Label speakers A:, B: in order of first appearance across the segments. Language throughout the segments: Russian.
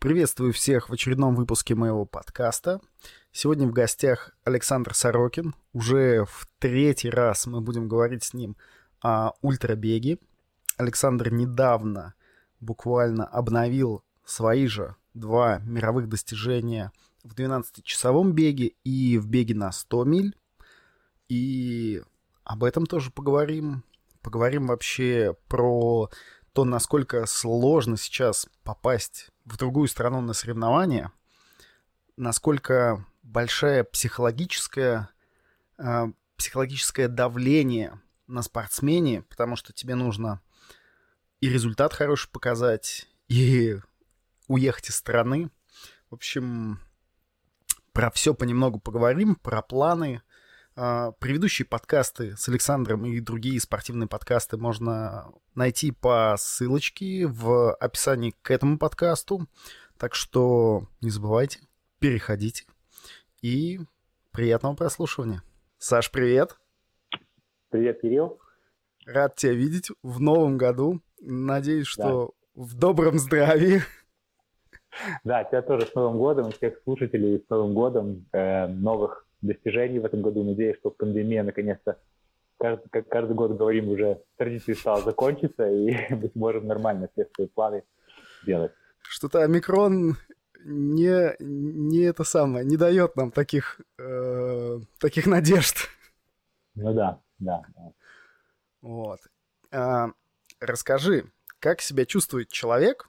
A: Приветствую всех в очередном выпуске моего подкаста. Сегодня в гостях Александр Сорокин. Уже в третий раз мы будем говорить с ним о ультрабеге. Александр недавно буквально обновил свои же два мировых достижения в 12-часовом беге и в беге на 100 миль. И об этом тоже поговорим. Поговорим вообще про то, насколько сложно сейчас попасть в другую страну на соревнования, насколько большая психологическая, э, психологическое давление на спортсмене, потому что тебе нужно и результат хороший показать, и уехать из страны. В общем, про все понемногу поговорим, про планы. Э, предыдущие подкасты с Александром и другие спортивные подкасты можно найти по ссылочке в описании к этому подкасту. Так что не забывайте, переходите. И приятного прослушивания. Саш, привет.
B: Привет, Кирилл.
A: Рад тебя видеть в новом году. Надеюсь, что да. в добром здравии.
B: Да, тебя тоже с Новым годом, и всех слушателей с Новым годом, э, новых достижений в этом году. Надеюсь, что пандемия наконец-то каждый, как каждый год говорим, уже традиции стала закончиться, и мы сможем нормально все свои планы делать.
A: Что-то омикрон не, не это самое, не дает нам таких, э, таких надежд.
B: Ну да, да. да.
A: Вот. А, расскажи, как себя чувствует человек,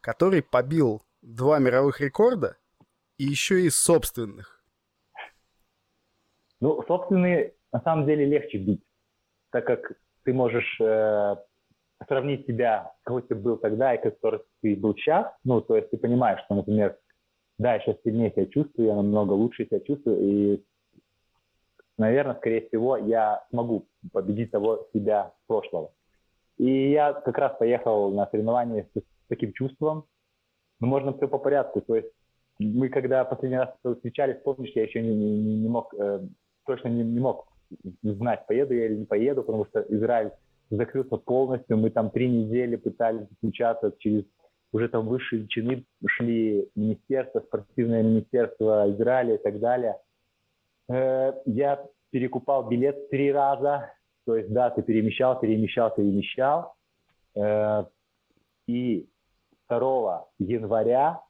A: который побил два мировых рекорда и еще и собственных?
B: Ну, собственные на самом деле легче бить, так как ты можешь э, сравнить себя, какой ты был тогда и какой ты был сейчас. Ну, то есть ты понимаешь, что, например, да, я сейчас сильнее себя чувствую, я намного лучше себя чувствую, и, наверное, скорее всего, я смогу победить того себя прошлого. И я как раз поехал на соревнования с, таким чувством. Но можно все по порядку. То есть мы когда последний раз встречались, помнишь, я еще не, не, не мог, э, точно не, не мог знать, поеду я или не поеду, потому что Израиль закрылся полностью. Мы там три недели пытались включаться через уже там высшие чины шли министерство, спортивное министерство Израиля и так далее. Э, я перекупал билет три раза, то есть, да, ты перемещал, перемещал, перемещал. Э, и 2 января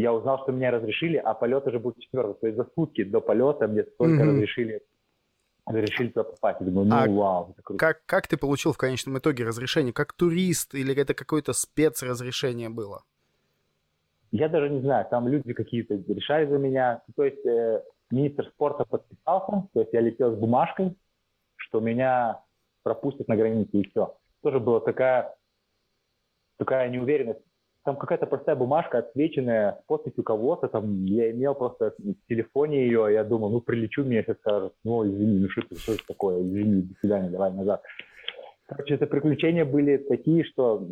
B: я узнал, что меня разрешили, а полет уже будет 4. То есть за сутки до полета мне столько mm-hmm. разрешили разрешили туда попасть. Я думаю, ну а вау,
A: это круто. Как, как ты получил в конечном итоге разрешение? Как турист или это какое-то спецразрешение было?
B: Я даже не знаю, там люди какие-то решали за меня. То есть э, министр спорта подписался, то есть я летел с бумажкой, что меня пропустят на границе и все. Тоже была такая, такая неуверенность там какая-то простая бумажка, отвеченная с подписью кого-то, там, я имел просто в телефоне ее, я думал, ну, прилечу, мне сейчас скажут, ну, извини, ну, что это, что это такое, извини, до свидания, давай назад. Короче, это приключения были такие, что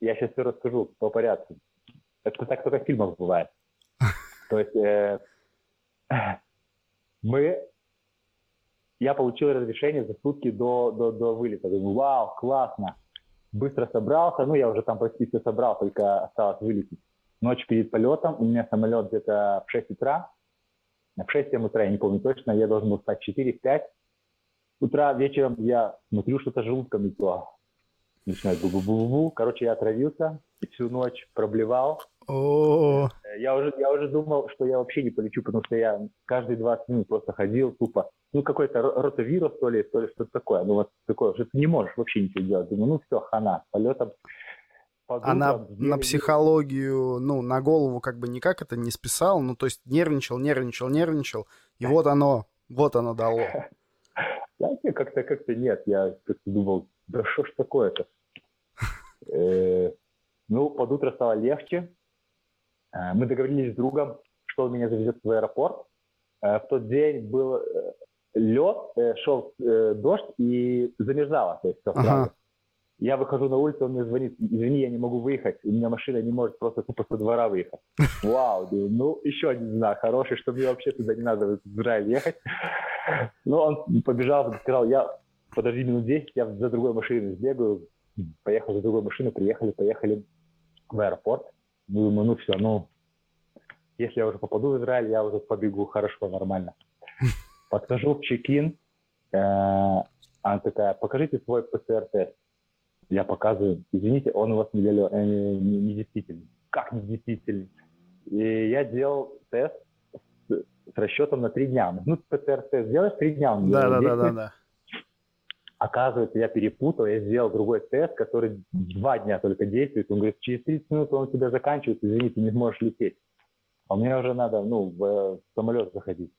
B: я сейчас все расскажу по порядку. Это так только в фильмах бывает. То есть э, мы... Я получил разрешение за сутки до, до, до вылета. Думаю, вау, классно быстро собрался, ну, я уже там почти все собрал, только осталось вылететь. Ночь перед полетом, у меня самолет где-то в 6 утра, в 6 утра, я не помню точно, я должен был встать в 4-5 утра, вечером я смотрю, что-то желудком то. Начинает бу-бу-бу-бу. Короче, я отравился, всю ночь проблевал.
A: О,
B: я уже, я уже думал, что я вообще не полечу, потому что я каждые 20 минут просто ходил тупо. Ну, какой-то ротовирус, то ли, то ли что-то такое. Ну, вот такое, что ты не можешь вообще ничего делать. Думаю, ну, все, хана, полетом.
A: А на, на психологию, ну, на голову как бы никак это не списал, ну, то есть нервничал, нервничал, нервничал, и вот оно, вот оно дало.
B: Знаете, как-то, как-то нет, я как-то думал, да что ж такое-то? Э, ну, под утро стало легче, Э, мы договорились с другом, что он меня завезет в аэропорт. Э, в тот день был лед, шел дождь и замерзало. То есть все ага. Я выхожу на улицу, он мне звонит, извини, я не могу выехать, у меня машина не может просто тупо со двора выехать. Вау, ну еще один знак хороший, что мне вообще туда не надо в Израиль ехать. Ну, он побежал, сказал, я подожди минут 10, я за другой машиной сбегаю, поехал за другой машиной, приехали, поехали в аэропорт. Ну, думаю, ну все, ну, если я уже попаду в Израиль, я уже побегу хорошо, нормально. Подхожу в чекин, э, она такая, покажите свой ПЦР-тест. Я показываю, извините, он у вас не, э, не, не действительный. Как не действительный? И я делал тест с, с расчетом на три дня. Ну, ПЦР-тест делаешь три дня. Он
A: да, да, да, да, да.
B: Оказывается, я перепутал, я сделал другой тест, который два дня только действует. Он говорит, через 30 минут он у тебя заканчивается, извини, ты не сможешь лететь. А мне уже надо, ну, в, в самолет заходить.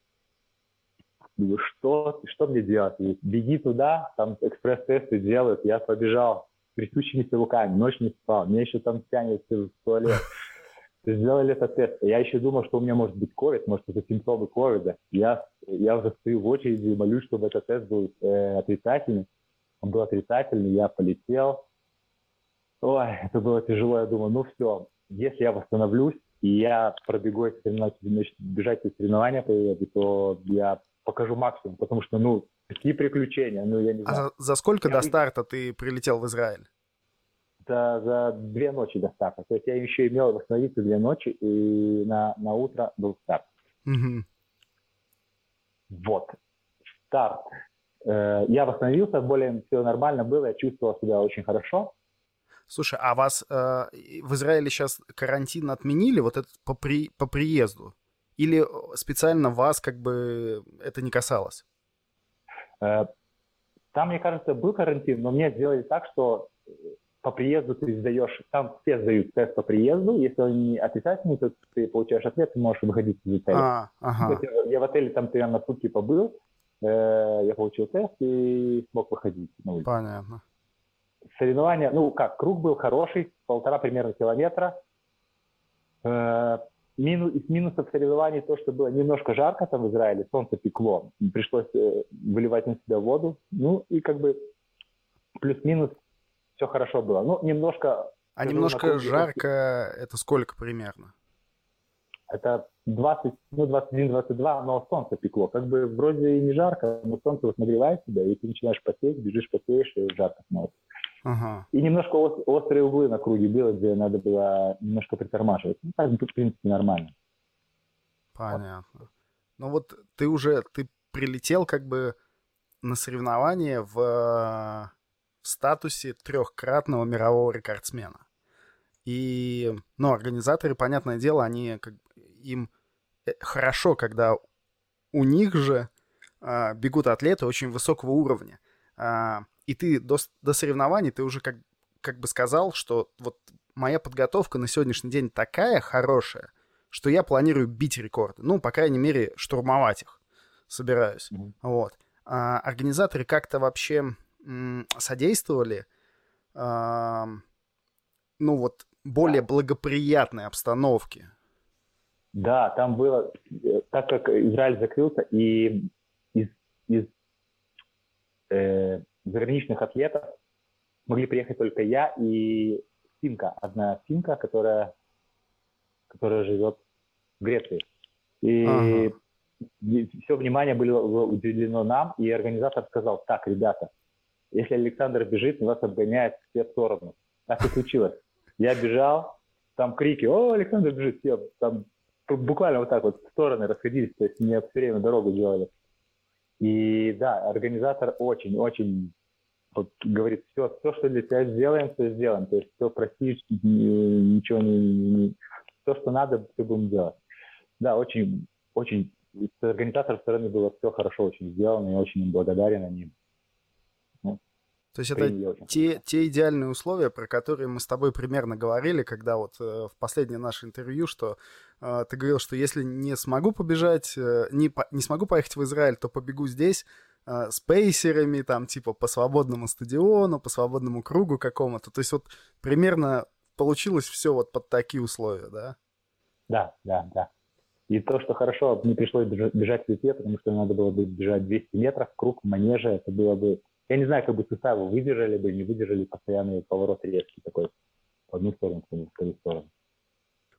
B: Думаю, что, что мне делать? Беги туда, там экспресс-тесты делают. Я побежал с трясущимися руками, ночь не спал. Мне еще там тянет в туалет. Сделали этот тест. Я еще думал, что у меня может быть COVID, может, это симптомы ковида. Я, я уже стою в очереди и молюсь, чтобы этот тест был э, отрицательный. Он был отрицательный, я полетел. Ой, это было тяжело. Я думаю, ну все, если я восстановлюсь, и я пробегу эти соревнования, бежать эти соревнования то я покажу максимум, потому что, ну, такие приключения, ну, я не
A: а знаю. А за сколько я до старта ты прилетел в Израиль?
B: За, за две ночи до старта. То есть я еще имел восстановиться две ночи, и на, на утро был старт.
A: Угу.
B: Вот. Старт. Э, я восстановился, более все нормально было, я чувствовал себя очень хорошо.
A: Слушай, а вас э, в Израиле сейчас карантин отменили, вот этот по, при, по приезду? Или специально вас как бы это не касалось?
B: Э, там, мне кажется, был карантин, но мне сделали так, что по приезду ты сдаешь, там все сдают тест по приезду, если он не отрицательный, то ты получаешь ответ, ты можешь выходить из отеля.
A: А, ага.
B: Я в отеле там примерно сутки побыл, э, я получил тест и смог выходить на улицу.
A: Понятно.
B: Соревнования, ну как, круг был хороший, полтора примерно километра. Минус, из минусов соревнований то, что было немножко жарко там в Израиле, солнце пекло, пришлось э, выливать на себя воду. Ну и как бы плюс-минус все хорошо было. Ну, немножко...
A: А немножко жарко, это сколько примерно?
B: Это 20, ну, 21-22, но солнце пекло. Как бы вроде и не жарко, но солнце вот нагревает тебя, и ты начинаешь потеть, бежишь, потеешь, и жарко становится.
A: Ага.
B: И немножко острые углы на круге было, где надо было немножко притормаживать. Ну, так, в принципе, нормально.
A: Понятно. Ну вот ты уже, ты прилетел как бы на соревнования в, в статусе трехкратного мирового рекордсмена. И, ну, организаторы, понятное дело, они как им э, хорошо, когда у них же э, бегут атлеты очень высокого уровня. Э, и ты до, до соревнований, ты уже как, как бы сказал, что вот моя подготовка на сегодняшний день такая хорошая, что я планирую бить рекорды. Ну, по крайней мере, штурмовать их собираюсь. Mm-hmm. Вот. А, организаторы как-то вообще м, содействовали, а, ну вот, более благоприятной обстановке.
B: Да, там было, э, так как Израиль закрылся, и из, из э, заграничных атлетов могли приехать только я и финка, одна финка, которая, которая живет в Греции. И ага. все внимание было уделено нам, и организатор сказал, так, ребята, если Александр бежит, нас обгоняет все стороны. Так и случилось. Я бежал, там крики, о, Александр бежит, все, там буквально вот так вот в стороны расходились, то есть мне все время дорогу делали. И да, организатор очень-очень вот говорит, все, все, что для тебя сделаем, все сделаем. То есть все простишь, ничего не, не... Все, что надо, все будем делать. Да, очень, очень с организаторов стороны было все хорошо очень сделано, я очень им благодарен они.
A: То есть это те, те идеальные условия, про которые мы с тобой примерно говорили, когда вот э, в последнее наше интервью, что э, ты говорил, что если не смогу побежать, э, не, по, не смогу поехать в Израиль, то побегу здесь, э, с пейсерами, там, типа, по свободному стадиону, по свободному кругу какому-то. То есть вот примерно получилось все вот под такие условия, да?
B: Да, да, да. И то, что хорошо, не пришлось бежать в лете, потому что надо было бы бежать 200 метров, круг манежа, это было бы... Я не знаю, как бы суставы выдержали бы, не выдержали постоянный поворот резкий такой в одну сторону, в другую сторону.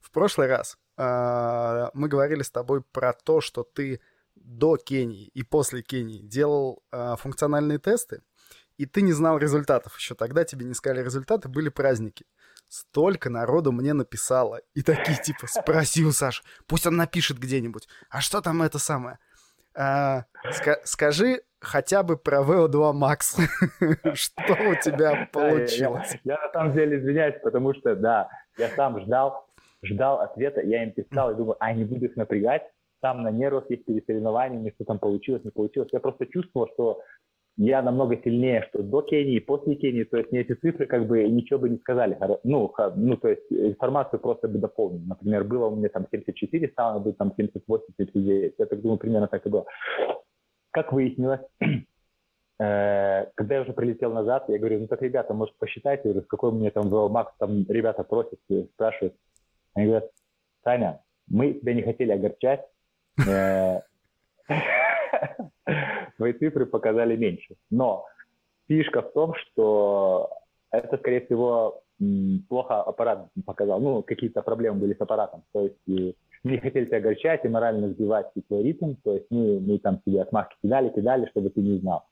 A: В прошлый раз э, мы говорили с тобой про то, что ты до Кении и после Кении делал э, функциональные тесты, и ты не знал результатов еще тогда, тебе не сказали результаты, были праздники. столько народу мне написало. И такие, типа, спроси у Саши, пусть он напишет где-нибудь. А что там это самое? А, ска- скажи хотя бы про VO2 Max. что у тебя получилось?
B: Я, на самом деле извиняюсь, потому что, да, я сам ждал, ждал ответа, я им писал и думаю, а не буду их напрягать, там на нервах есть перед соревнованиями, что там получилось, не получилось. Я просто чувствовал, что я намного сильнее, что до Кении и после Кении, то есть мне эти цифры как бы ничего бы не сказали. Ну, ну то есть информацию просто бы дополнил. Например, было у меня там 74, стало бы там 78, 79. Я так думаю, примерно так и было. Как выяснилось, э, когда я уже прилетел назад, я говорю, ну так, ребята, может, посчитайте, говорю, какой мне там VL Max, там ребята просят, спрашивают. Они говорят, Таня, мы тебя не хотели огорчать, твои цифры показали меньше. Но фишка в том, что это, скорее всего, плохо аппарат показал. Ну, какие-то проблемы были с аппаратом. То есть и не хотели тебя огорчать и морально сбивать твой ритм. То есть мы, мы там тебе отмашки кидали, кидали, чтобы ты не узнал.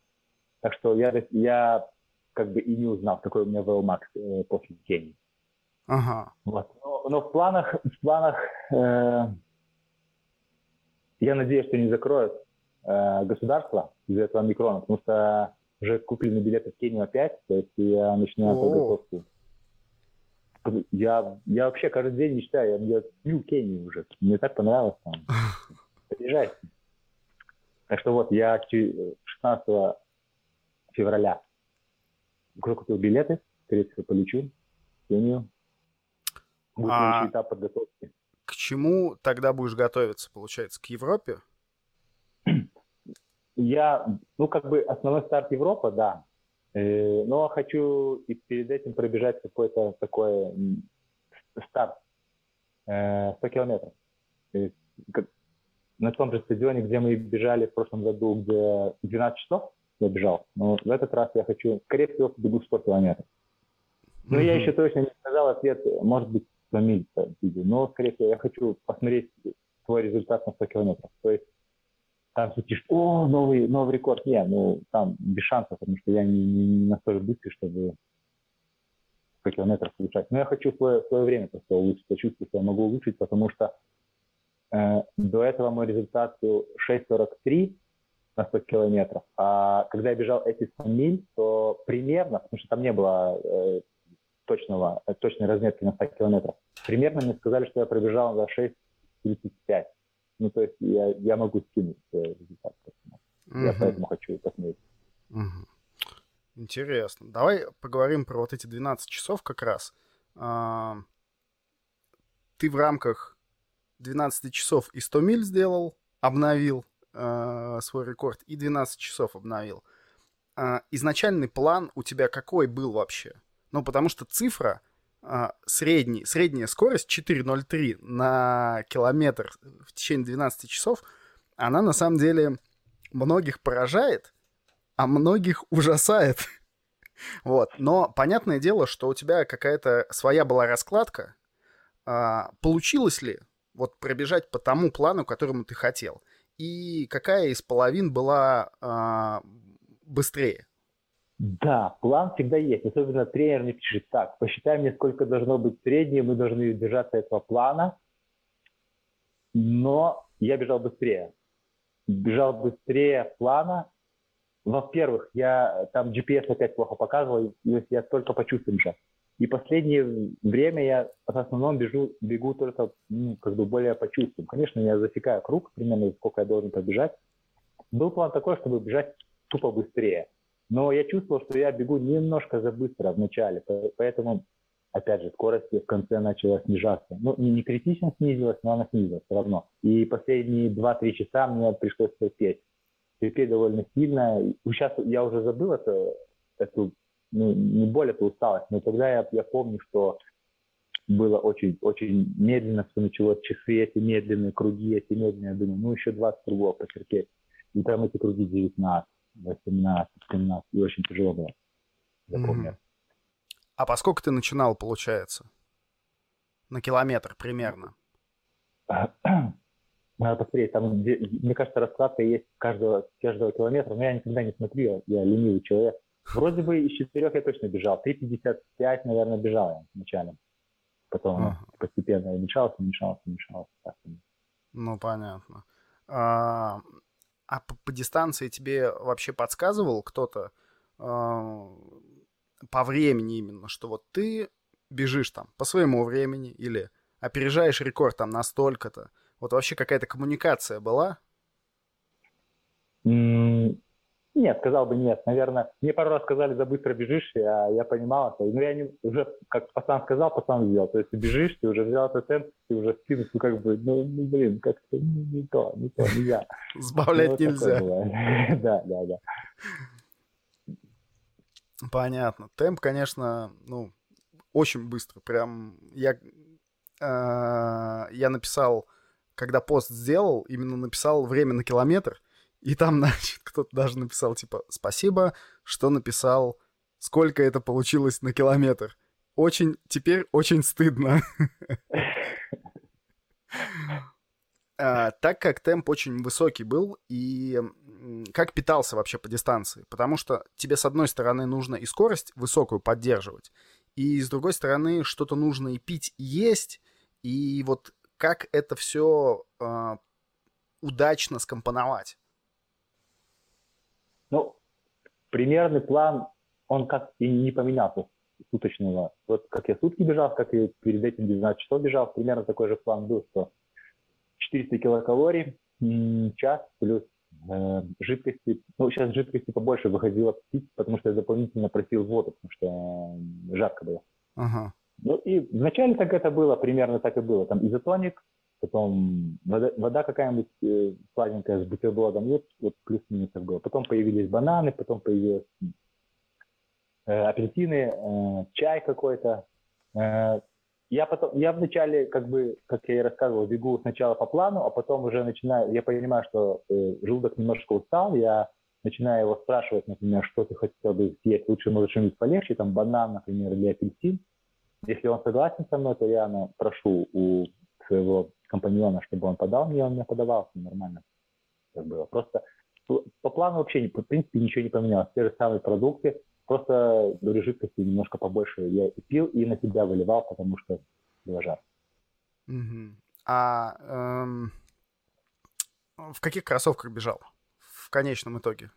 B: Так что я, я как бы и не узнал, какой у меня VLMAX э, после Кении.
A: Ага.
B: Вот. Но, но в планах, в планах э, я надеюсь, что не закроют э, государство из-за этого микрона, потому что уже купили билеты в Кению опять, то есть я начинаю подготовку. Я, я вообще каждый день мечтаю, я, я пью Кению уже. Мне так понравилось там. Приезжайте. Так что вот, я 16 февраля уже купил билеты, скорее всего, полечу в Кению.
A: Будет а... этап подготовки. К чему тогда будешь готовиться, получается, к Европе?
B: Я, ну, как бы основной старт Европа, да. Э, но хочу и перед этим пробежать какой-то такой старт 100 э, километров. На том же стадионе, где мы бежали в прошлом году, где 12 часов я бежал. Но в этот раз я хочу, скорее всего, бегу 100 километров. Но mm-hmm. я еще точно не сказал ответ, может быть, 100 миль видео. Но, скорее всего, я хочу посмотреть свой результат на 100 километров. То есть там сидишь, о, новый, новый рекорд. Не, ну там без шансов, потому что я не, не, настолько быстрый, чтобы 100 километров улучшать. Но я хочу свое, свое время просто улучшить. Я чувствую, что я могу улучшить, потому что э, до этого мой результат был 6.43 на 100 километров. А когда я бежал эти 100 миль, то примерно, потому что там не было э, точного, точной разметки на 100 километров. Примерно мне сказали, что я пробежал за 6.35. Ну, то есть я, я могу скинуть результат. Угу. Я поэтому хочу посмотреть.
A: Угу. Интересно. Давай поговорим про вот эти 12 часов как раз. А, ты в рамках 12 часов и 100 миль сделал, обновил а, свой рекорд, и 12 часов обновил. А, изначальный план у тебя какой был вообще? Ну, потому что цифра средний, средняя скорость 4.03 на километр в течение 12 часов, она на самом деле многих поражает, а многих ужасает. Вот. Но понятное дело, что у тебя какая-то своя была раскладка. А, получилось ли вот пробежать по тому плану, которому ты хотел? И какая из половин была а, быстрее?
B: Да, план всегда есть. Особенно тренер мне пишет так, посчитай мне, сколько должно быть среднее, мы должны держаться этого плана. Но я бежал быстрее. Бежал быстрее плана. Во-первых, я там GPS опять плохо показывал, если я только почувствовал бежать. И последнее время я в основном бежу, бегу только ну, как бы более по чувствам. Конечно, я засекаю круг, примерно сколько я должен побежать. Был план такой, чтобы бежать тупо быстрее. Но я чувствовал, что я бегу немножко за быстро в начале, поэтому, опять же, скорость в конце начала снижаться. Ну, не, не критично снизилась, но она снизилась все равно. И последние 2-3 часа мне пришлось терпеть. Терпеть довольно сильно. Сейчас я уже забыл это, эту, ну, не боль, эту усталость, но тогда я, я помню, что было очень, очень медленно все началось, часы эти медленные, круги эти медленные. Я думаю, ну еще 20 кругов потерпеть. И там эти круги 19. 18, 17, и очень тяжело было. Запомнил. Mm-hmm.
A: А поскольку ты начинал, получается? На километр примерно?
B: Надо посмотреть, там, мне кажется, раскладка есть каждого, каждого километра, но я никогда не смотрю, я ленивый человек. Вроде бы из четырех я точно бежал, 3.55, наверное, бежал я вначале. Потом ага. постепенно уменьшался, уменьшался, уменьшался.
A: Ну, понятно. А, а по, по дистанции тебе вообще подсказывал кто-то а, по времени именно, что вот ты бежишь там по своему времени или опережаешь рекорд там настолько-то? Вот вообще какая-то коммуникация была?
B: Нет, сказал бы нет. Наверное, мне пару раз сказали, за быстро бежишь, я, я понимал это. Ну, я не, уже, как пацан сказал, пацан сделал. То есть ты бежишь, ты уже взял этот темп, ты уже спину, ну, как бы, ну, ну блин, как-то не, не то, не то, не я.
A: Сбавлять ну, нельзя.
B: Да, да, да.
A: Понятно. Темп, конечно, ну, очень быстро. Прям я, э, я написал, когда пост сделал, именно написал время на километр, и там, значит, кто-то даже написал, типа, спасибо, что написал, сколько это получилось на километр. Очень, теперь очень стыдно. А, так как темп очень высокий был, и как питался вообще по дистанции? Потому что тебе, с одной стороны, нужно и скорость высокую поддерживать, и с другой стороны, что-то нужно и пить, и есть, и вот как это все а, удачно скомпоновать?
B: Ну, примерный план, он как и не поменялся суточного. Вот как я сутки бежал, как и перед этим 12 часов бежал, примерно такой же план был, что 400 килокалорий, час плюс э, жидкости. Ну, сейчас жидкости побольше выходило пить, потому что я дополнительно просил воду, потому что жарко было.
A: Ага.
B: Ну и вначале так это было, примерно так и было. Там изотоник, потом вода, вода какая-нибудь э, сладенькая с бутербродом, вот, вот плюс-минус было. Потом появились бананы, потом появились э, апельсины, э, чай какой-то. Э, я потом, я вначале, как бы, как я и рассказывал, бегу сначала по плану, а потом уже начинаю, я понимаю, что э, желудок немножко устал, я начинаю его спрашивать, например, что ты хотел бы съесть, лучше может что-нибудь полегче, там банан, например, или апельсин. Если он согласен со мной, то я ну, прошу у своего компаньона, чтобы он подал мне, он мне подавал, нормально как было. Просто по плану вообще, в принципе, ничего не поменялось. Те же самые продукты, просто говорю, жидкости немножко побольше я и пил, и на себя выливал, потому что было жарко.
A: Угу. А эм, в каких кроссовках бежал в конечном итоге?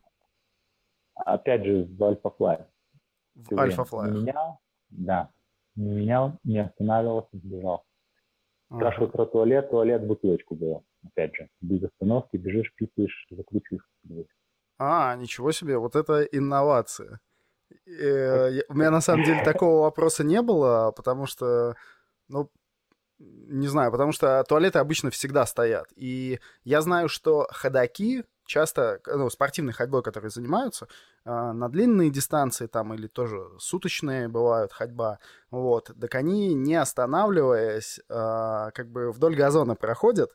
B: Опять же, в Альфа-Флай.
A: В Альфа-Флай.
B: Не менял, да. Не менял, не останавливался, бежал. Спрашивают про туалет, туалет бутылочку было. Опять же, без остановки бежишь, писаешь, закручиваешь.
A: А, ничего себе, вот это инновация. Э, у меня на самом деле такого вопроса не было, потому что, ну, не знаю, потому что туалеты обычно всегда стоят. И я знаю, что ходаки часто, ну, спортивной ходьбой, которые занимаются, э, на длинные дистанции там или тоже суточные бывают ходьба, вот, так они, не останавливаясь, э, как бы вдоль газона проходят,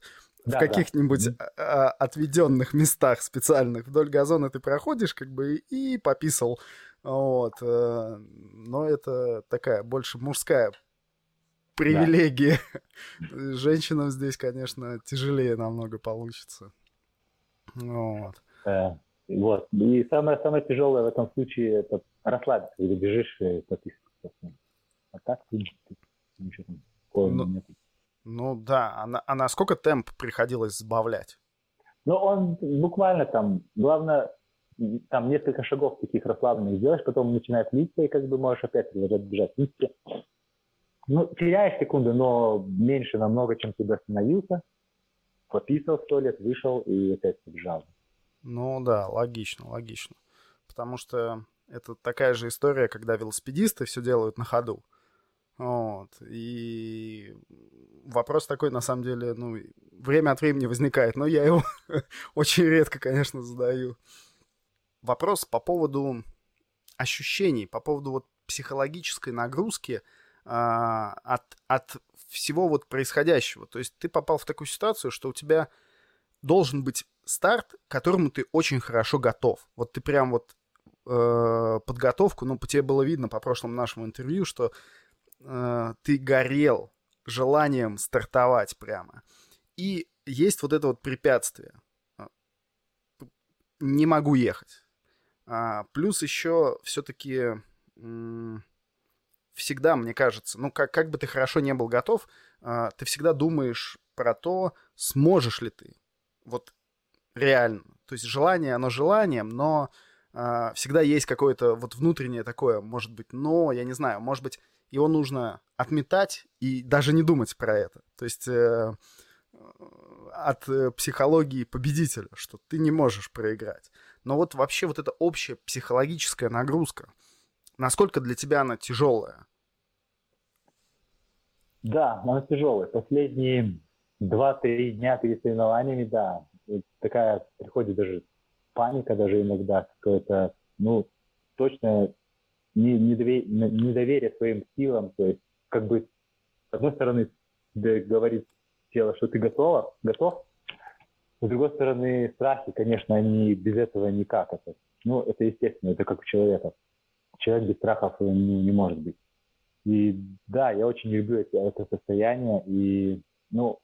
A: да, в каких-нибудь да. отведенных местах специальных вдоль газона ты проходишь, как бы и пописал. Вот. Э, но это такая больше мужская привилегия. Да. Женщинам здесь, конечно, тяжелее намного получится. Вот.
B: Э, вот. И самое, самое тяжелое в этом случае это расслабиться, или бежишь и пописываешь. А так, в принципе, ничего такого ну, нет.
A: Ну да, а, на, а насколько темп приходилось сбавлять?
B: Ну, он буквально там, главное, там несколько шагов таких расслабленных сделаешь, потом начинает литься, и как бы можешь опять продолжать бежать. Ну, теряешь секунды, но меньше намного, чем ты остановился, пописал в туалет, вышел и опять побежал.
A: Ну да, логично, логично. Потому что это такая же история, когда велосипедисты все делают на ходу. Вот. И вопрос такой, на самом деле, ну, время от времени возникает, но я его очень редко, конечно, задаю. Вопрос по поводу ощущений, по поводу вот психологической нагрузки а, от, от всего вот происходящего. То есть ты попал в такую ситуацию, что у тебя должен быть старт, к которому ты очень хорошо готов. Вот ты прям вот э, подготовку, ну, по тебе было видно по прошлому нашему интервью, что э, ты горел желанием стартовать прямо. И есть вот это вот препятствие. Не могу ехать. А, плюс еще все-таки м- всегда, мне кажется, ну, как, как бы ты хорошо не был готов, э, ты всегда думаешь про то, сможешь ли ты. Вот реально. То есть желание, оно желанием, но э, всегда есть какое-то вот внутреннее такое, может быть, но, я не знаю, может быть, его нужно отметать и даже не думать про это. То есть э, от э, психологии победителя, что ты не можешь проиграть. Но вот вообще вот эта общая психологическая нагрузка, насколько для тебя она тяжелая?
B: Да, она тяжелая. Последние два-три дня перед соревнованиями, да, такая приходит даже паника даже иногда, какое-то, ну, точно недоверие своим силам, то есть как бы с одной стороны говорит тело, что ты готова, готов, с другой стороны страхи, конечно, они без этого никак. Это, ну, это естественно, это как у человека. Человек без страхов не, не может быть. И да, я очень люблю это, это состояние, и, ну,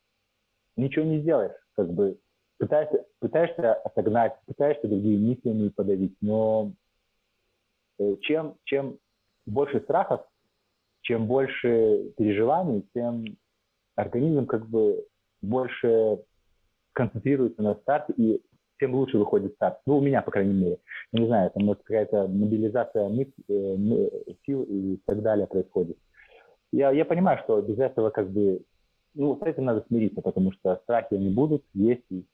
B: ничего не сделаешь, как бы пытаешься, пытаешься отогнать, пытаешься другие мыслями подавить, но Э, чем, чем больше страхов, чем больше переживаний, тем организм как бы больше концентрируется на старте и тем лучше выходит старт. Ну, у меня, по крайней мере. Я не знаю, там какая-то мобилизация мыс, э, сил и так далее происходит. Я, я понимаю, что без этого как бы, ну, с этим надо смириться, потому что страхи они будут, есть и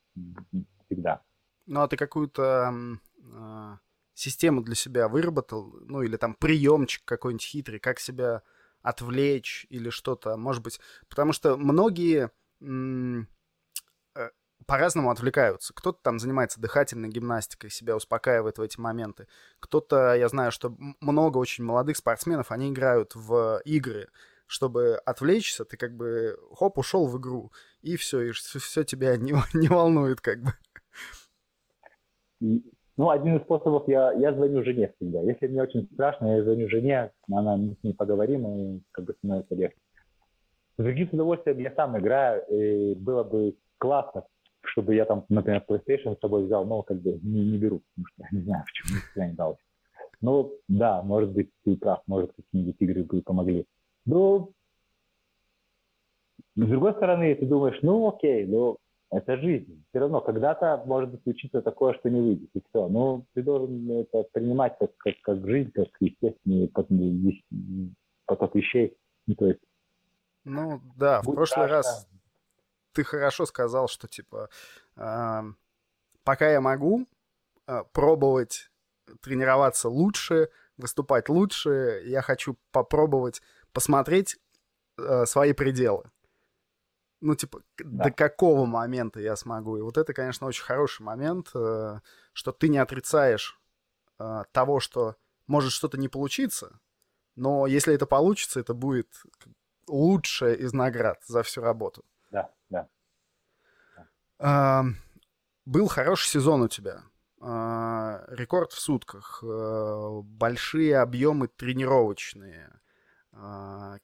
B: всегда.
A: Ну, а ты какую-то э, систему для себя выработал, ну или там приемчик какой-нибудь хитрый, как себя отвлечь или что-то, может быть, потому что многие м- э, по-разному отвлекаются. Кто-то там занимается дыхательной гимнастикой, себя успокаивает в эти моменты. Кто-то, я знаю, что много очень молодых спортсменов, они играют в игры, чтобы отвлечься, ты как бы, хоп, ушел в игру, и все, и все тебя не, не волнует как бы.
B: Ну, один из способов, я, я звоню жене всегда. Если мне очень страшно, я звоню жене, она, мы с ней поговорим, и как бы становится легче. С другим удовольствием я сам играю, и было бы классно, чтобы я там, например, PlayStation с собой взял, но как бы не, не беру, потому что я не знаю, почему я не дал. Ну, да, может быть, ты прав, может, какие-нибудь игры бы помогли. Но, с другой стороны, ты думаешь, ну, окей, ну, это жизнь. Все равно когда-то может случиться такое, что не выйдет, и все. Но ты должен это принимать как, как, как жизнь, как естественный поток вещей. Ну, то есть,
A: ну да, в прошлый раз ты хорошо сказал, что типа э, пока я могу э, пробовать тренироваться лучше, выступать лучше, я хочу попробовать посмотреть э, свои пределы ну, типа, да. до какого момента я смогу. И вот это, конечно, очень хороший момент, э, что ты не отрицаешь э, того, что может что-то не получиться, но если это получится, это будет лучшая из наград за всю работу. Был хороший сезон у тебя. А, рекорд в сутках. Э, большие объемы тренировочные.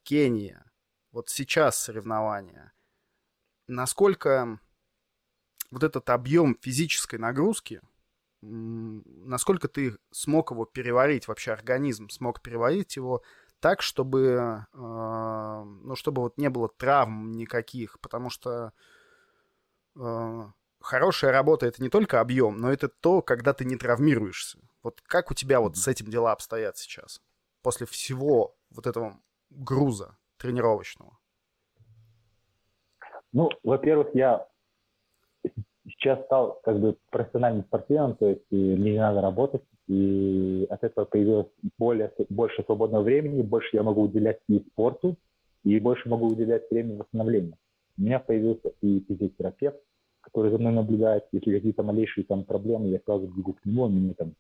A: Кения. Вот сейчас соревнования насколько вот этот объем физической нагрузки, насколько ты смог его переварить, вообще организм смог переварить его так, чтобы, ну, чтобы вот не было травм никаких, потому что хорошая работа это не только объем, но это то, когда ты не травмируешься. Вот как у тебя вот с этим дела обстоят сейчас после всего вот этого груза тренировочного?
B: Ну, во-первых, я сейчас стал как бы профессиональным спортсменом, то есть мне не надо работать, и от этого появилось более, больше свободного времени, больше я могу уделять и спорту, и больше могу уделять времени восстановлению. У меня появился и физиотерапевт, который за мной наблюдает, если какие-то малейшие там проблемы, я сразу бегу к нему, он меня там,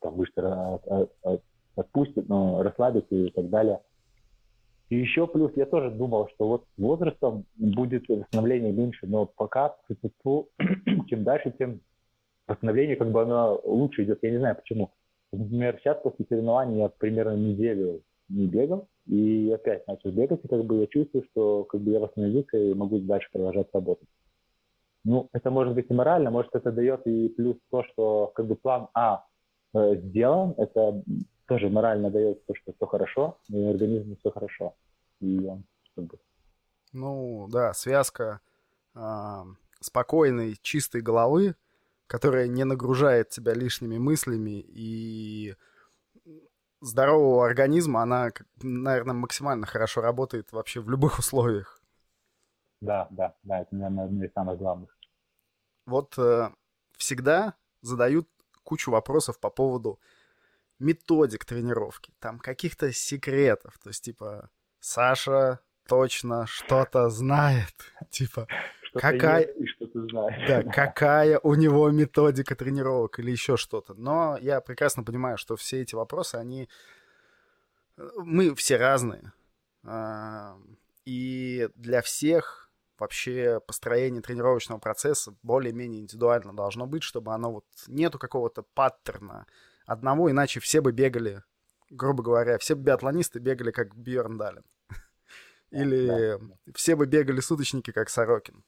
B: там быстро отпустит, но расслабит и так далее. И еще плюс я тоже думал, что вот возрастом будет восстановление меньше, но пока чем дальше, тем восстановление как бы оно лучше идет. Я не знаю почему. Например, сейчас после соревнований я примерно неделю не бегал, и опять начал бегать, и как бы я чувствую, что как бы я восстановился и могу дальше продолжать работать. Ну, это может быть и морально, может это дает и плюс то, что как бы план А э, сделан, это тоже морально дает то, что все хорошо, и организму все хорошо. И он
A: Ну, да, связка э, спокойной, чистой головы, которая не нагружает тебя лишними мыслями и здорового организма, она, наверное, максимально хорошо работает вообще в любых условиях.
B: Да, да, да, это, наверное, одно из самых главных.
A: Вот э, всегда задают кучу вопросов по поводу методик тренировки, там каких-то секретов, то есть типа Саша точно что-то знает, типа
B: что
A: какая
B: и что ты знаешь.
A: Да, какая у него методика тренировок или еще что-то. Но я прекрасно понимаю, что все эти вопросы, они мы все разные. А, и для всех вообще построение тренировочного процесса более-менее индивидуально должно быть, чтобы оно вот нету какого-то паттерна одного, иначе все бы бегали, грубо говоря, все бы биатлонисты бегали как Бьерн Далин. Или все бы бегали суточники, как Сорокин.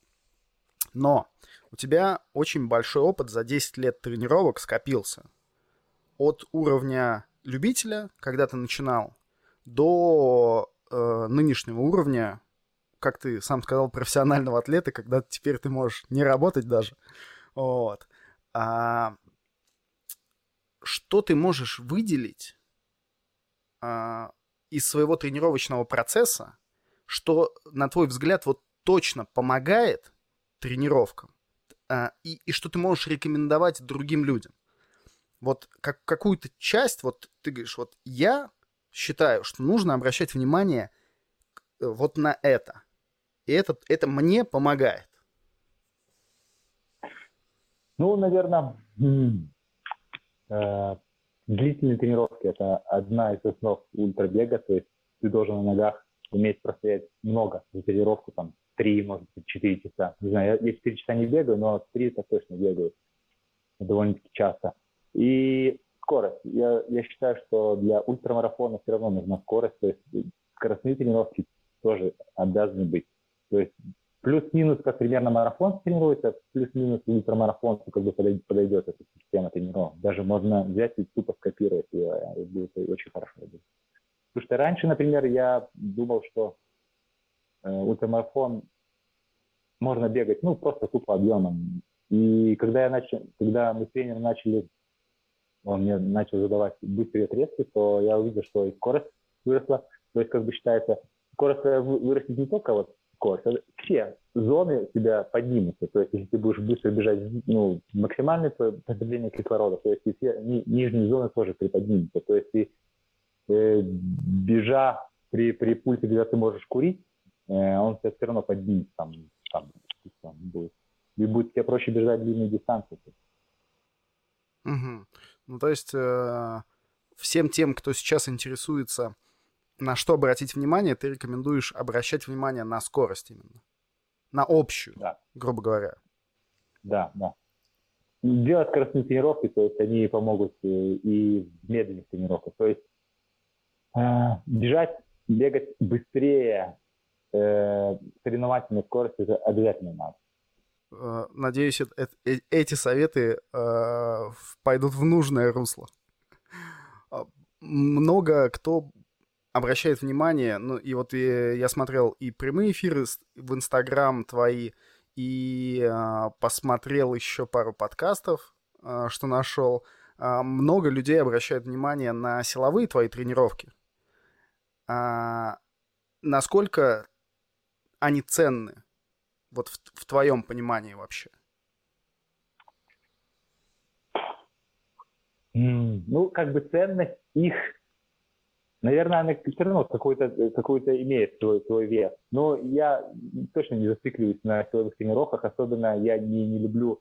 A: Но у тебя очень большой опыт за 10 лет тренировок скопился. От уровня любителя, когда ты начинал, до э, нынешнего уровня, как ты сам сказал, профессионального атлета, когда теперь ты можешь не работать даже. Вот. А, что ты можешь выделить а, из своего тренировочного процесса, что, на твой взгляд, вот точно помогает тренировкам, а, и, и что ты можешь рекомендовать другим людям? Вот как, какую-то часть, вот ты говоришь, вот я считаю, что нужно обращать внимание э, вот на это. И это, это мне помогает.
B: Ну, наверное, э, длительные тренировки – это одна из основ ультрабега, то есть ты должен на ногах уметь простоять много за тренировку, там, 3, может быть, 4 часа. Не знаю, я, я 4 часа не бегаю, но 3 это точно бегаю довольно-таки часто. И скорость. Я, я считаю, что для ультрамарафона все равно нужна скорость, то есть скоростные тренировки тоже обязаны быть. То есть плюс-минус, как примерно марафон тренируется, плюс-минус ультрамарафон как бы подойдет, подойдет эта система тренировок. Даже можно взять и тупо скопировать ее, и будет очень хорошо. Потому что раньше, например, я думал, что э, ультрамарафон можно бегать, ну, просто тупо объемом. И когда я начал, когда мы с тренером начали он мне начал задавать быстрые отрезки, то я увидел, что и скорость выросла. То есть, как бы считается, скорость вырастет не только вот скорость, а все зоны тебя поднимутся. То есть, если ты будешь быстро бежать, ну, максимальное потребление кислорода, то есть, и все ни, нижние зоны тоже приподнимутся. То есть, и э, бежа при, при пульсе, когда ты можешь курить, э, он тебя все равно поднимет там, там, там будет. И будет тебе проще бежать длинные дистанции.
A: Угу. Ну, то есть э, всем тем, кто сейчас интересуется, на что обратить внимание, ты рекомендуешь обращать внимание на скорость именно. На общую, да. грубо говоря.
B: Да, да. Делать скоростные тренировки, то есть они помогут э, и в медленных тренировках. То есть э, бежать, бегать быстрее э, скорости это обязательно надо.
A: Э, надеюсь, э, эти советы э, пойдут в нужное русло. А, много кто обращает внимание, ну и вот я смотрел и прямые эфиры в Инстаграм твои, и посмотрел еще пару подкастов, что нашел. А, много людей обращают внимание на силовые твои тренировки. А, насколько они ценны вот в, в твоем понимании вообще?
B: Ну, как бы ценность их, наверное, она все равно какой-то какой имеет свой, свой вес. Но я точно не зацикливаюсь на силовых тренировках, особенно я не, не люблю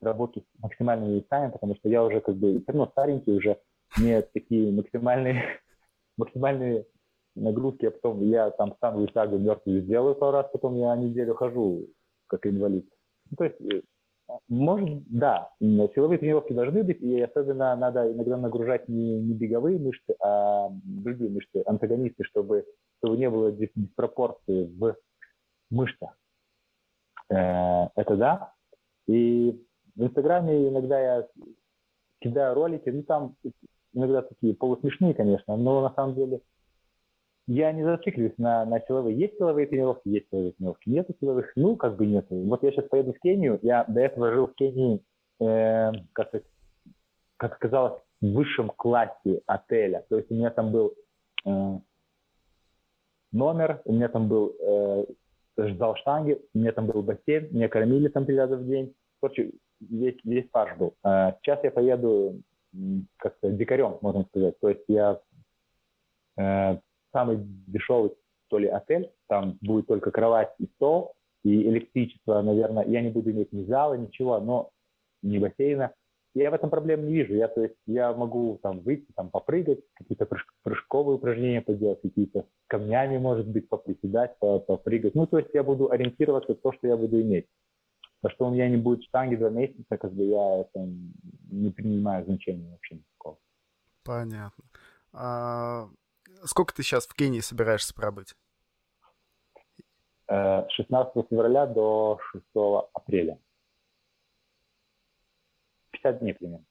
B: работу с максимальными весами, потому что я уже как бы все равно старенький уже, мне такие максимальные, максимальные нагрузки, а потом я там стану и шагу мертвый сделаю пару раз, потом я неделю хожу как инвалид. Ну, то есть, э, может, да, силовые тренировки должны быть, и особенно надо иногда нагружать не, не беговые мышцы, а другие мышцы, антагонисты, чтобы, чтобы не было диспропорции в мышцах. Э, это да. И в Инстаграме иногда я кидаю ролики, ну там иногда такие полусмешные, конечно, но на самом деле я не зацикливаюсь на, на силовые. Есть силовые тренировки, есть силовые тренировки. Нету силовых, ну, как бы нету. Вот я сейчас поеду в Кению, я до этого жил в Кении, э, как, как сказалось, в высшем классе отеля. То есть у меня там был э, номер, у меня там был э, ждал штанги, у меня там был бассейн, меня кормили там три раза в день. Короче, весь, весь паш был. А сейчас я поеду как-то дикарем, можно сказать. То есть я э, самый дешевый то ли отель, там будет только кровать и стол, и электричество, наверное, я не буду иметь ни зала, ничего, но ни бассейна. Я в этом проблем не вижу. Я, то есть, я могу там выйти, там попрыгать, какие-то прыжковые упражнения поделать, какие-то камнями, может быть, поприседать, попрыгать. Ну, то есть я буду ориентироваться в то, что я буду иметь. То, что у меня не будет штанги два месяца, как бы я это не принимаю значения вообще никакого.
A: Понятно. А сколько ты сейчас в Кении собираешься пробыть?
B: 16 э, февраля до 6 апреля. 50 дней примерно.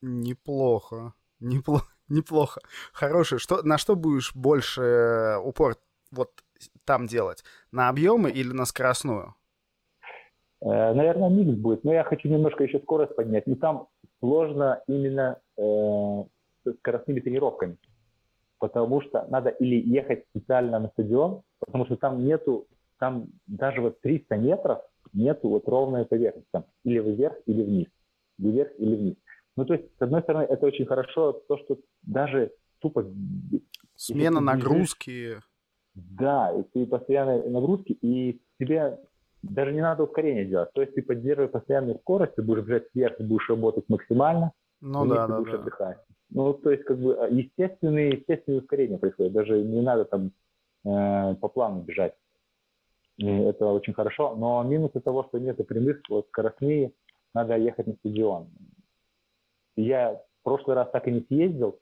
A: Неплохо. Неплохо. Неплохо. Хороший. Что, на что будешь больше э, упор вот там делать? На объемы или на скоростную?
B: Э, наверное, микс будет. Но я хочу немножко еще скорость поднять. Но там сложно именно э, с скоростными тренировками. Потому что надо или ехать специально на стадион, потому что там нету, там даже вот 300 метров нету вот ровной поверхности. Там или вверх, или вниз вверх или вниз. Ну, то есть, с одной стороны, это очень хорошо, то, что даже тупо...
A: Смена нагрузки.
B: Да, и ты постоянно нагрузки, и тебе даже не надо ускорение делать. То есть ты поддерживаешь постоянную скорость, ты будешь бежать вверх, ты будешь работать максимально,
A: ну, да,
B: ты
A: да,
B: будешь
A: да.
B: отдыхать. Ну, то есть, как бы, а, естественные, естественные ускорения происходят. Даже не надо там э, по плану бежать. И это очень хорошо. Но минусы того, что нет прямых, вот скоростные, надо ехать на стадион. Я в прошлый раз так и не съездил.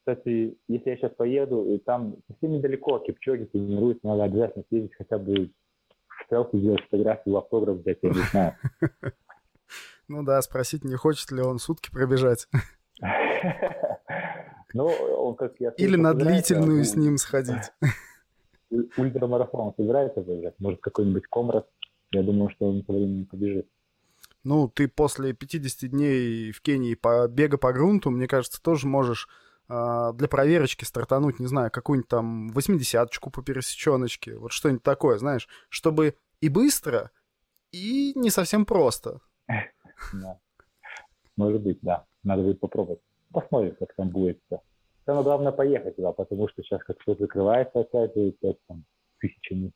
B: Кстати, если я сейчас поеду, и там совсем недалеко Кипчоги тренируется, надо обязательно съездить хотя бы селфи, сделать фотографию, автограф взять, я не знаю.
A: Ну да, спросить, не хочет ли он сутки пробежать.
B: Ну, он как я...
A: Или на длительную с ним сходить.
B: Ультрамарафон собирается бежать? Может, какой-нибудь комрад? Я думаю, что он по времени побежит
A: ну, ты после 50 дней в Кении по бега по грунту, мне кажется, тоже можешь э, для проверочки стартануть, не знаю, какую-нибудь там 80-очку по пересеченочке, вот что-нибудь такое, знаешь, чтобы и быстро, и не совсем просто.
B: Да. Может быть, да. Надо будет попробовать. Посмотрим, как там будет все. Самое главное поехать туда, потому что сейчас как все закрывается опять, и опять там тысячами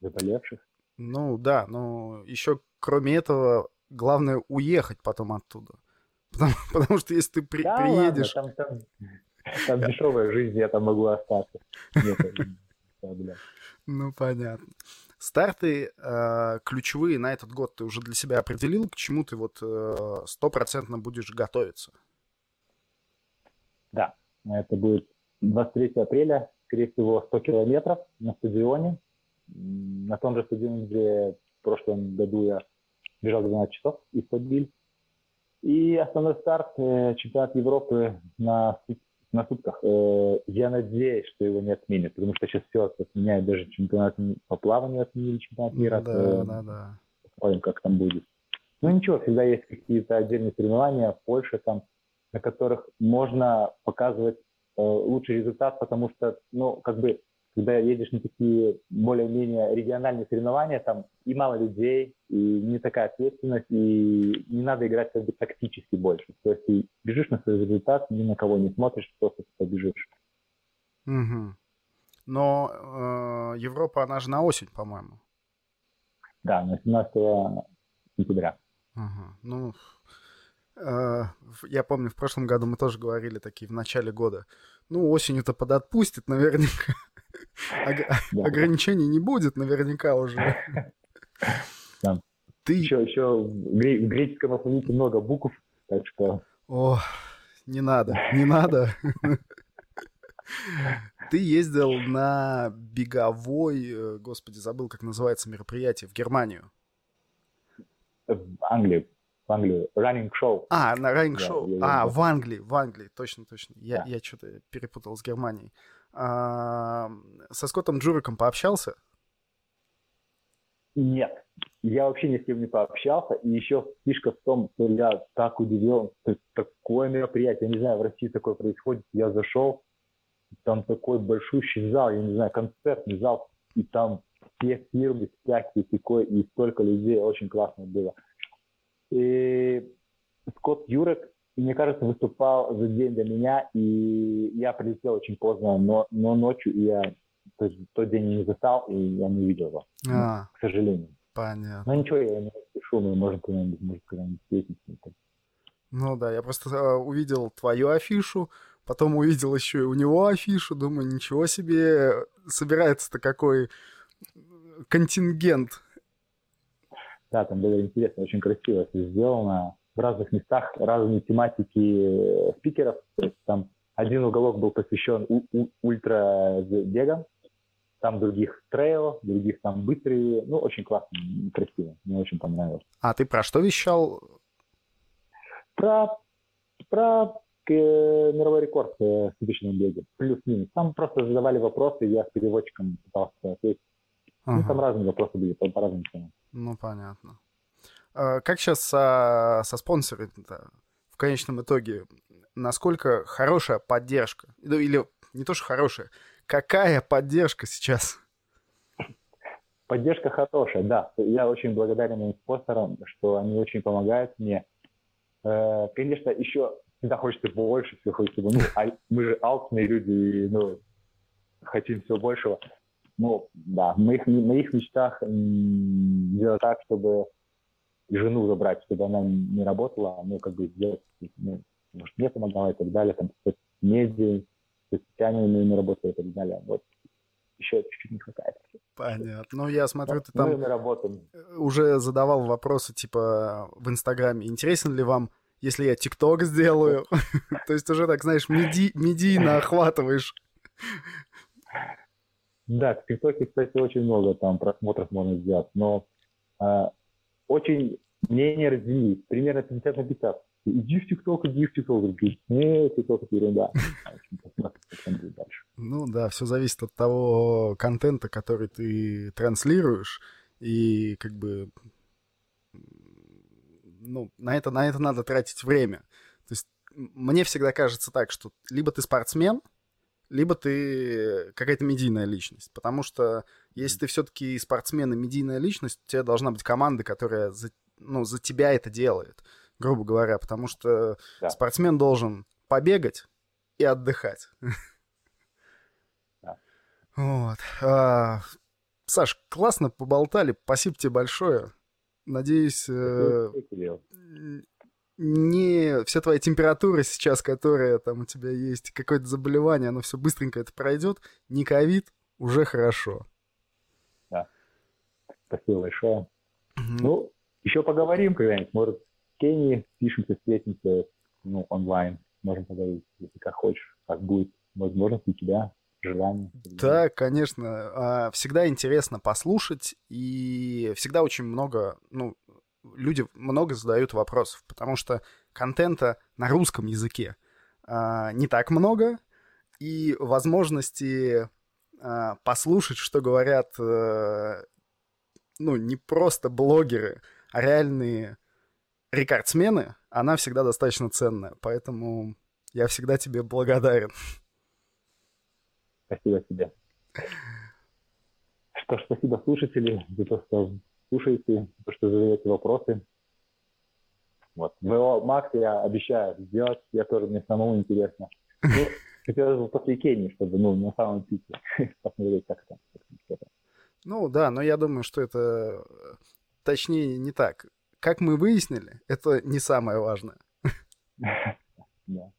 B: заболевших.
A: Ну да, но еще кроме этого главное уехать потом оттуда. Потому, потому что если ты при,
B: да,
A: приедешь...
B: Ладно, там, там, там дешевая жизнь, я там могу остаться.
A: Ну, понятно. Старты э, ключевые на этот год ты уже для себя определил, к чему ты вот э, стопроцентно э, будешь готовиться?
B: Да, это будет 23 апреля, скорее всего, 100 километров на стадионе. На том же стадионе, где в прошлом году я бежал 12 часов из Подвиль. И основной старт э, чемпионат Европы на, на сутках. Э, я надеюсь, что его не отменят, потому что сейчас все отменяют, даже чемпионат по плаванию отменили чемпионат мира.
A: Да, э, да, да.
B: Посмотрим, как там будет. Ну ничего, всегда есть какие-то отдельные соревнования в Польше, там, на которых можно показывать э, лучший результат, потому что, ну, как бы когда едешь на такие более-менее региональные соревнования, там и мало людей, и не такая ответственность, и не надо играть как бы тактически больше. То есть ты бежишь на свой результат, ни на кого не смотришь, просто побежишь.
A: Угу. Но э, Европа, она же на осень, по-моему.
B: Да, на 17 сентября.
A: Ага. Ну, э, я помню, в прошлом году мы тоже говорили такие в начале года. Ну, осенью-то подотпустит наверняка. Ограничений не будет наверняка уже.
B: Ты... Еще, еще в греческом алфавите много букв, так что...
A: О, не надо, не надо. Ты ездил на беговой, э, господи, забыл, как называется мероприятие, в Германию.
B: В Англию. в Англию. Running Show.
A: А, на Running да, Show. А, в Англии, в Англии, точно, точно. Я, да. я что-то перепутал с Германией. Со Скоттом Джуриком пообщался?
B: Нет, я вообще ни с кем не пообщался. И еще фишка в том, что я так удивлен, что такое мероприятие, я не знаю, в России такое происходит. Я зашел, там такой большущий зал, я не знаю, концертный зал, и там все фирмы всякие, такой, и столько людей, очень классно было. И Скотт Юрек, мне кажется, выступал за день до меня, и я прилетел очень поздно, но, но ночью я то есть тот день я не застал, и я не видел его, а, к сожалению.
A: Понятно.
B: Но ничего, я не пишу, мы можем когда-нибудь, может, когда-нибудь встретиться.
A: Ну да, я просто uh, увидел твою афишу, потом увидел еще и у него афишу, думаю, ничего себе, собирается-то какой контингент.
B: Да, там было интересно, очень красиво все сделано. В разных местах разные тематики спикеров. То есть там один уголок был посвящен ультра-бегам, там других трейл, других там быстрые. Ну, очень классно, красиво. Мне очень понравилось.
A: А ты про что вещал?
B: Про, про э, мировой рекорд э, в тысячном беге. Плюс-минус. Там просто задавали вопросы, я с переводчиком пытался ответить. Ага. Ну, там разные вопросы были по, по разным темам.
A: Ну, понятно. А, как сейчас со, со спонсорами в конечном итоге? Насколько хорошая поддержка? Ну, или не то, что хорошая, Какая поддержка сейчас?
B: Поддержка хорошая, да. Я очень благодарен моим спонсорам, что они очень помогают мне. Э, конечно, еще всегда хочется больше, все хочется, ну, а мы же алчные люди, и, ну, хотим все большего. Ну, да, в моих, в моих мечтах сделать так, чтобы жену забрать, чтобы она не работала, ну, как бы сделать, ну, может, мне помогала и так далее, там, медиа, соцсетями не работаю и так далее. Вот еще чуть-чуть не хватает.
A: Понятно. Ну, я смотрю, ты там
B: мы
A: уже задавал вопросы, типа, в Инстаграме. Интересен ли вам, если я ТикТок сделаю? То есть уже, так знаешь, медийно охватываешь.
B: Да, в ТикТоке, кстати, очень много там просмотров можно сделать, но а, очень мнение разделились, примерно 50 на 50 иди в ТикТок, иди в ТикТок. Нет, ТикТок это ерунда.
A: Ну да, все зависит от того контента, который ты транслируешь, и как бы ну, на это, на это надо тратить время. То есть мне всегда кажется так, что либо ты спортсмен, либо ты какая-то медийная личность. Потому что если ты все-таки спортсмен и медийная личность, у тебя должна быть команда, которая за, ну, за тебя это делает грубо говоря, потому что да. спортсмен должен побегать и отдыхать. Да. Вот. А, Саш, классно поболтали. Спасибо тебе большое. Надеюсь, э, не вся твоя температура сейчас, которая там у тебя есть, какое-то заболевание, оно все быстренько это пройдет. Не ковид, уже хорошо.
B: Да. Спасибо большое. Mm-hmm. Ну, еще поговорим когда-нибудь. Может, Кении, пишемся, встретимся, ну, онлайн, можем поговорить, если как хочешь, как будет возможность у тебя, желание.
A: Да, конечно. А, всегда интересно послушать, и всегда очень много, ну, люди много задают вопросов, потому что контента на русском языке а, не так много, и возможности а, послушать, что говорят, э, ну, не просто блогеры, а реальные рекордсмены, она всегда достаточно ценная. Поэтому я всегда тебе благодарен.
B: Спасибо тебе. Что ж, спасибо слушатели за то, что слушаете, то, что задаете вопросы. Вот. ВО Макс я обещаю сделать, я тоже, мне самому интересно. Ну, хотелось бы после Кении, чтобы, ну, на самом пике посмотреть, как там.
A: Ну, да, но я думаю, что это точнее не так как мы выяснили, это не самое важное.
B: Да.